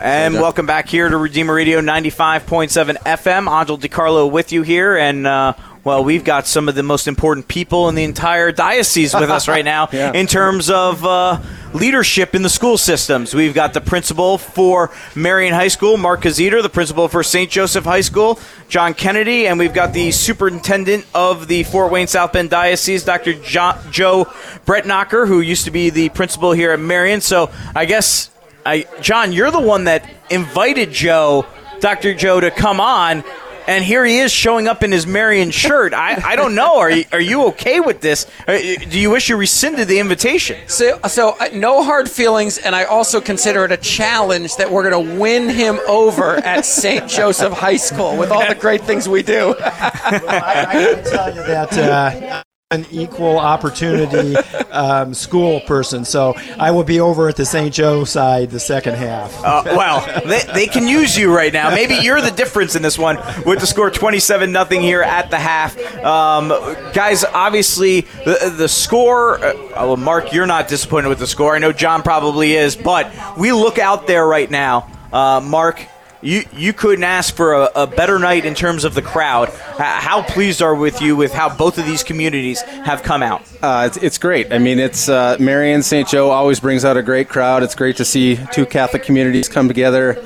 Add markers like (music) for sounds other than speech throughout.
And welcome back here to Redeemer Radio 95.7 FM. Angelo DiCarlo with you here. And, uh, well, we've got some of the most important people in the entire diocese with us right now (laughs) Yeah. in terms of uh, leadership in the school systems. We've got the principal for Marian High School, Mark Kirzeder, the principal for St. Joseph High School, John Kennedy, and we've got the superintendent of the Fort Wayne South Bend Diocese, Dr. Jo- Joe Brettnacher, who used to be the principal here at Marian. So I guess, I, John, you're the one that invited Joe, Dr. Joe, to come on. And here he is showing up in his Marian shirt. I, I don't know. Are you, are you okay with this? Uh, Do you wish you rescinded the invitation? So, so uh, no hard feelings, and I also consider it a challenge that we're going to win him over at St. Joseph High School with all the great things we do. (laughs) I, I can tell you that uh, I'm an equal opportunity um, school person, so I will be over at the St. Joe side the second half. Uh, well, they, they can use you right now. Maybe you're the difference in this one with the score 27 nothing here at the half. Um, guys, obviously, the, the score, uh, Mark, you're not disappointed with the score. I know John probably is, but we look out there right now. Uh, Mark, you, you couldn't ask for a, a better night in terms of the crowd. How pleased are with you with how both of these communities have come out? Uh, it's, it's great. I mean, it's uh, Marian St. Joe always brings out a great crowd. It's great to see two Catholic communities come together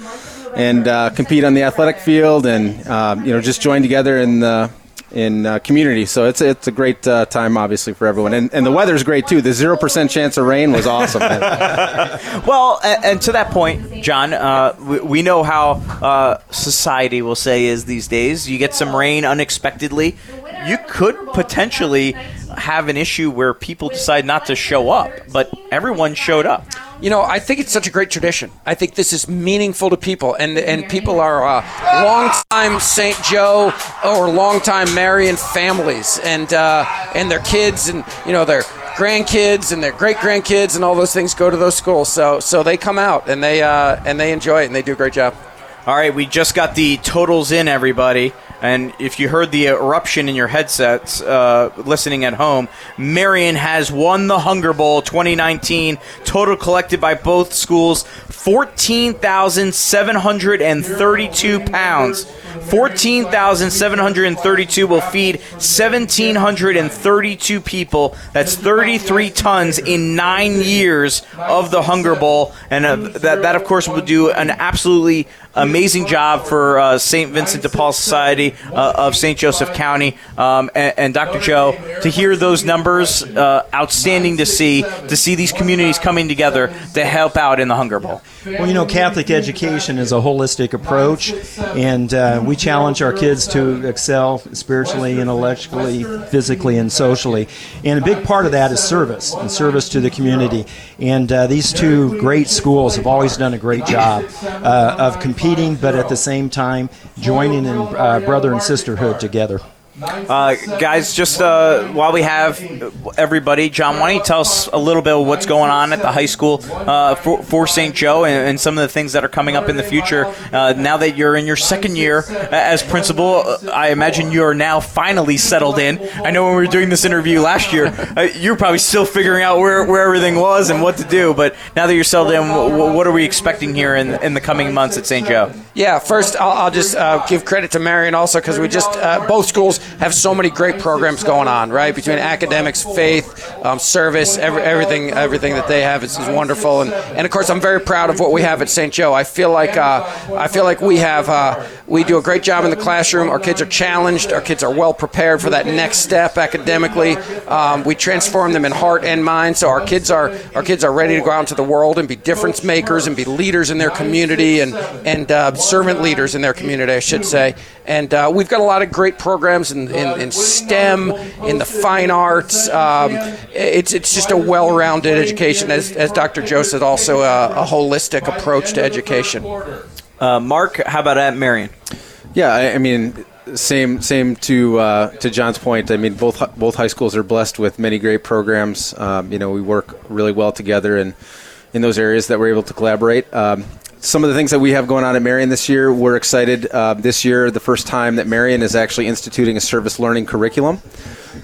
and uh, compete on the athletic field, and um, you know just join together in the in uh, community. So it's it's a great uh, time, obviously, for everyone. And and the weather's great too. The zero percent chance of rain was awesome. (laughs) Well, and, and to that point, John, uh, we, we know how uh, society will say is these days. You get some rain unexpectedly, you could potentially have an issue where people decide not to show up, but everyone showed up. You know, I think it's such a great tradition. I think this is meaningful to people, and and people are uh, longtime St. Joe or longtime Marian families, and uh, and their kids, and you know their grandkids and their great grandkids, and all those things go to those schools. So so they come out and they uh, and they enjoy it, and they do a great job. All right, we just got the totals in, everybody. And if you heard the eruption in your headsets uh, listening at home, Marian has won the Hunger Bowl 2019. Total collected by both schools 14,732 pounds. 14,732 will feed 1,732 people. That's 33 tons in nine years of the Hunger Bowl. And uh, that, that, of course, will do an absolutely amazing job for uh, St. Vincent de Paul Society uh, of St. Joseph County. Um, and, and Dr. Joe, to hear those numbers, uh, outstanding to see, to see these communities coming together to help out in the Hunger Bowl. Well, you know, Catholic education is a holistic approach, and uh, we challenge our kids to excel spiritually, intellectually, physically, and socially. And a big part of that is service and service to the community. And uh, these two great schools have always done a great job uh, of competing, but at the same time joining in uh, brother and sisterhood together. Uh, guys, just uh, while we have everybody, John, why don't you tell us a little bit of what's going on at the high school uh, for, for St. Joe and, and some of the things that are coming up in the future? Uh, now that you're in your second year as principal, uh, I imagine you are now finally settled in. I know when we were doing this interview last year, uh, you were probably still figuring out where, where everything was and what to do, but now that you're settled in, wh- what are we expecting here in, in the coming months at St. Joe? Yeah, first I'll, I'll just give credit to Marian also because we just both schools have so many great programs going on, right? Between academics, faith, um, service, every, everything, everything that they have is, is wonderful, and and of course I'm very proud of what we have at St. Joe. I feel like uh, I feel like we have uh, we do a great job in the classroom. Our kids are challenged. Our kids are well prepared for that next step academically. Um, we transform them in heart and mind, so our kids are our kids are ready to go out into the world and be difference makers and be leaders in their community and and uh, servant leaders in their community, I should say. And uh, we've got a lot of great programs in, in, in STEM, in the fine arts. Um, it's it's just a well-rounded education, as as Dr. Joe said, also a, a holistic approach to education. Uh, Mark, how about at Marian? Yeah, I, I mean, same same to uh, to John's point. I mean, both both high schools are blessed with many great programs. Um, you know, we work really well together, and in those areas that we're able to collaborate. Um, some of the things that we have going on at Marian this year, we're excited. Uh, this year, the first time that Marian is actually instituting a service learning curriculum.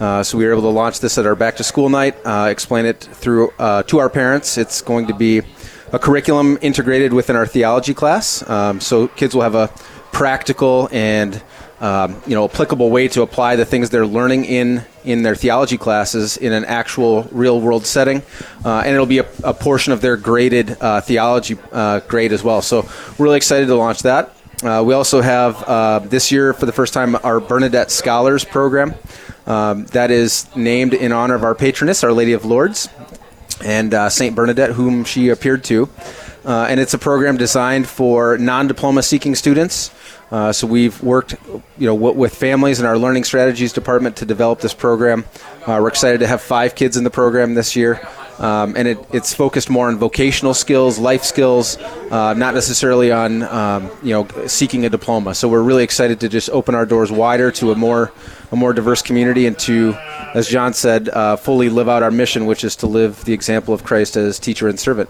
Uh, so we were able to launch this at our back to school night, uh, explain it through uh, to our parents. It's going to be a curriculum integrated within our theology class. Um, so kids will have a practical and um, you know applicable way to apply the things they're learning in in their theology classes in an actual real world setting, uh, and it'll be a, a, portion of their graded uh, theology uh, grade as well. So really excited to launch that. Uh, we also have uh, this year for the first time our Bernadette Scholars program. Um, that is named in honor of our patroness, Our Lady of Lourdes, and uh, Saint Bernadette, whom she appeared to. And it's a program designed for non-diploma seeking students uh, so we've worked, you know, with families in our learning strategies department to develop this program. Uh, we're excited to have five kids in the program this year, um, and it, it's focused more on vocational skills, life skills, uh, not necessarily on um, you know seeking a diploma. So we're really excited to just open our doors wider to a more a more diverse community and to, as John said, uh, fully live out our mission, which is to live the example of Christ as teacher and servant.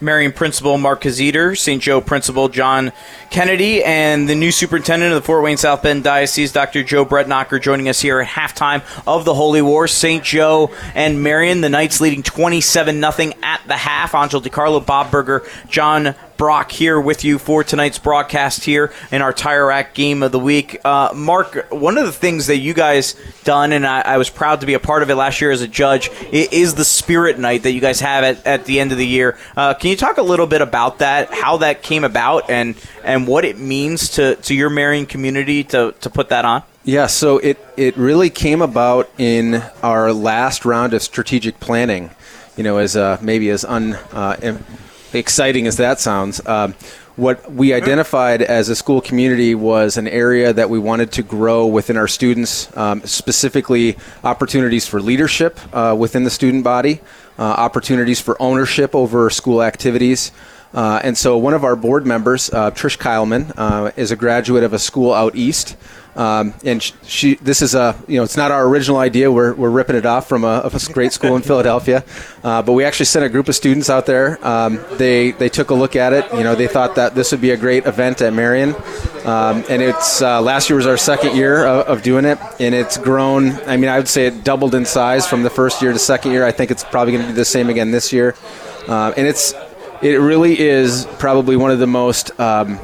Marian Principal Mark Kirzeder, St. Joe Principal John Kennedy, and the new superintendent of the Fort Wayne South Bend Diocese, Dr. Joe Brettnacher, joining us here at halftime of the Holy War. St. Joe and Marian, the Knights leading 27 0 at the half. Angelo DiCarlo, Bob Burger, John Brock here with you for tonight's broadcast here in our Tire Rack Game of the Week. Uh, Mark, one of the things that you guys done, and I, I, was proud to be a part of it last year as a judge, is the Spirit Night that you guys have at, at the end of the year. Uh, can you talk a little bit about that, how that came about, and and what it means to, to your Marian community to, to put that on? Yeah, so it, it really came about in our last round of strategic planning. You know, as uh, maybe as un uh, exciting as that sounds. Um, what we identified as a school community was an area that we wanted to grow within our students, um, specifically opportunities for leadership uh, within the student body, uh, opportunities for ownership over school activities. Uh, and so, one of our board members, uh, Trish Kyleman, uh, is a graduate of a school out east. Um, and she, this is a, you know, it's not our original idea. We're, we're ripping it off from a, a great school in Philadelphia. Uh, but we actually sent a group of students out there. Um, they, they took a look at it. You know, they thought that this would be a great event at Marian. Um, and it's, uh, last year was our second year of, of, doing it. And it's grown, I mean, I would say it doubled in size from the first year to second year. I think it's probably going to be the same again this year. Uh, and it's, it really is probably one of the most, um,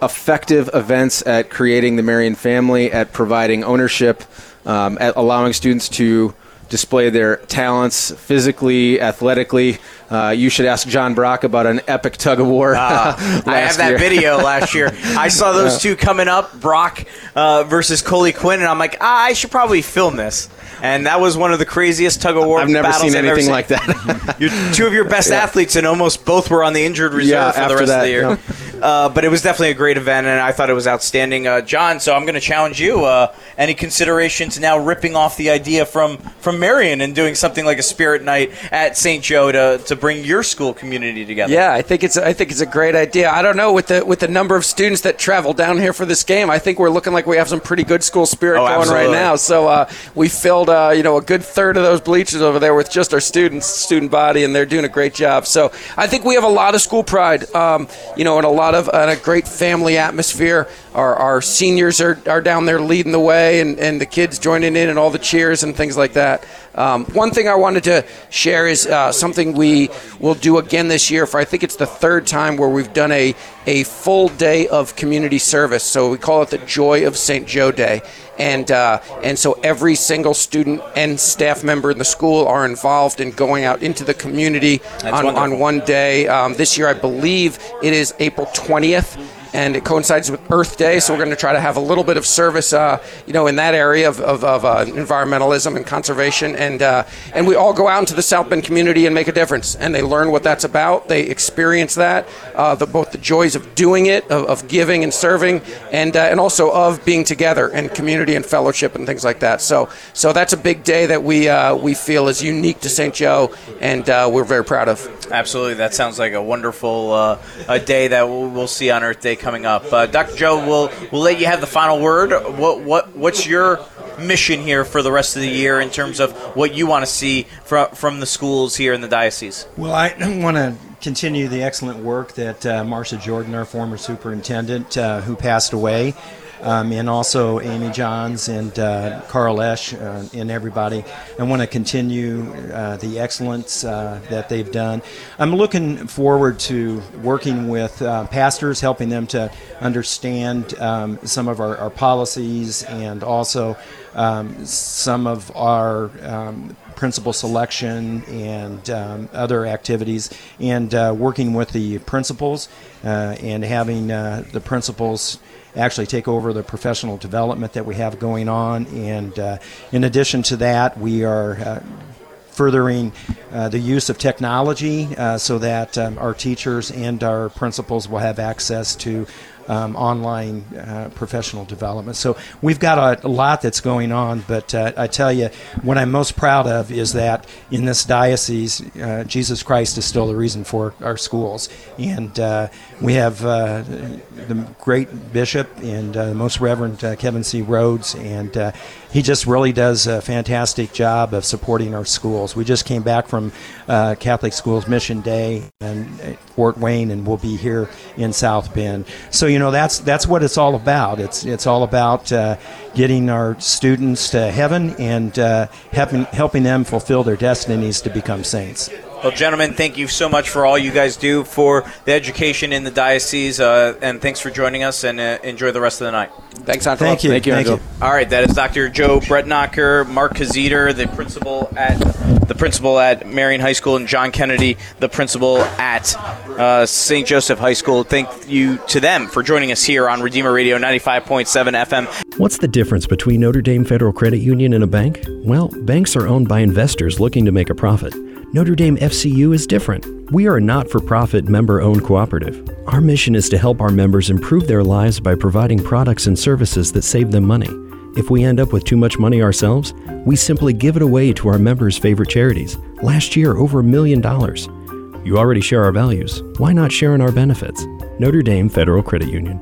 effective events at creating the Marian family, at providing ownership, um, at allowing students to display their talents physically, athletically. Uh, you should ask John Brock about an epic tug of war. (laughs) Uh, I have that year. video last year. I saw (laughs) those two coming up, Brock uh, versus Coley Quinn, and I'm like, ah, I should probably film this and that was one of the craziest tug of war. I've never battles seen I've anything seen. like that. Two of your best (laughs) yeah. athletes, and almost both were on the injured reserve yeah, for the rest that, of the year. Yeah. Uh, but it was definitely a great event, and I thought it was outstanding. Uh, John, so I'm going to challenge you. Uh, any consideration to now ripping off the idea from from Marian and doing something like a Spirit Night at St. Joe to, to bring your school community together? Yeah, I think it's I think it's a great idea. I don't know with the with the number of students that travel down here for this game. I think we're looking like we have some pretty good school spirit oh, going absolutely. right now. So uh, we filled uh, you know a good third of those bleachers over there with just our students, student body, and they're doing a great job. So I think we have a lot of school pride, um, you know, and a lot of and a great family atmosphere. Our, our seniors are, are down there leading the way, and, and the kids joining in, and all the cheers and things like that. Um, one thing I wanted to share is uh, something we will do again this year. For I think it's the third time where we've done a a full day of community service. So we call it the Joy of St. Joe Day, and uh, and so every single student and staff member in the school are involved in going out into the community on, on one day. Um, this year, I believe it is April twentieth and it coincides with Earth Day, so we're going to try to have a little bit of service, uh, you know, in that area of, of, of uh, environmentalism and conservation, and uh, and we all go out into the South Bend community and make a difference, and they learn what that's about, they experience that, uh, the, both the joys of doing it, of, of giving and serving, and uh, and also of being together and community and fellowship and things like that. So so that's a big day that we uh, we feel is unique to St. Joe, and we're very proud of. Absolutely, that sounds like a wonderful a day that we'll, we'll see on Earth Day coming up. Uh, Dr. Joe, we'll we'll let you have the final word. What what what's your mission here for the rest of the year in terms of what you want to see from from the schools here in the diocese? Well, I (clears throat) want to continue the excellent work that uh, Marcia Jordan, our former superintendent, uh, who passed away. Um, and also Amy Johns and uh, Carl Esch uh, and everybody. I want to continue uh, the excellence uh, that they've done. I'm looking forward to working with uh, pastors, helping them to understand um, some of our, our, policies and also um, some of our um, principal selection and um, other activities, and uh, working with the principals uh, and having uh, the principals actually take over the professional development that we have going on. And uh, in addition to that, we are furthering uh, the use of technology uh, so that um, our teachers and our principals will have access to um, online uh, professional development. So we've got a, a lot that's going on, but uh, I tell you, what I'm most proud of is that in this diocese, uh, Jesus Christ is still the reason for our schools. And uh, we have uh, the great bishop and uh, most Reverend Kevin C. Rhoades, and he just really does a fantastic job of supporting our schools. We just came back from Catholic Schools Mission Day in Fort Wayne, and we'll be here in South Bend. So you know that's that's what it's all about. It's it's all about uh, getting our students to heaven and uh, helping helping them fulfill their destinies to become saints. Well, gentlemen, thank you so much for all you guys do for the education in the diocese, uh, and thanks for joining us. And uh, enjoy the rest of the night. Thanks, Angelo. Thank you. Thank you, Angelo. All right, that is Dr. Joe Brettnacher, Mark Kirzeder, the principal at the principal at Marian High School, and John Kennedy, the principal at uh, St. Joseph High School. Thank you to them for joining us here on Redeemer Radio 95.7 FM. What's the difference between Notre Dame Federal Credit Union and a bank? Well, banks are owned by investors looking to make a profit. Notre Dame FCU is different. We are a not for profit member owned cooperative. Our mission is to help our members improve their lives by providing products and services that save them money. If we end up with too much money ourselves, we simply give it away to our members' favorite charities. Last year, over a million dollars. You already share our values. Why not share in our benefits? Notre Dame Federal Credit Union.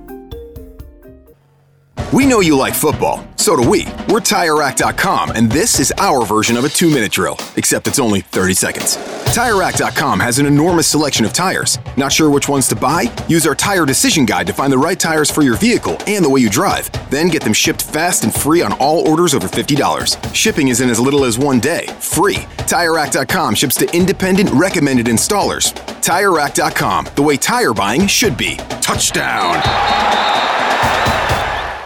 We know you like football. So do we. We're TireRack.com, and this is our version of a two minute drill, except it's only 30 seconds. TireRack.com has an enormous selection of tires. Not sure which ones to buy? Use our tire decision guide to find the right tires for your vehicle and the way you drive. Then get them shipped fast and free on all orders over $50. Shipping is in as little as one day, free. TireRack.com ships to independent, recommended installers. TireRack.com, the way tire buying should be. Touchdown!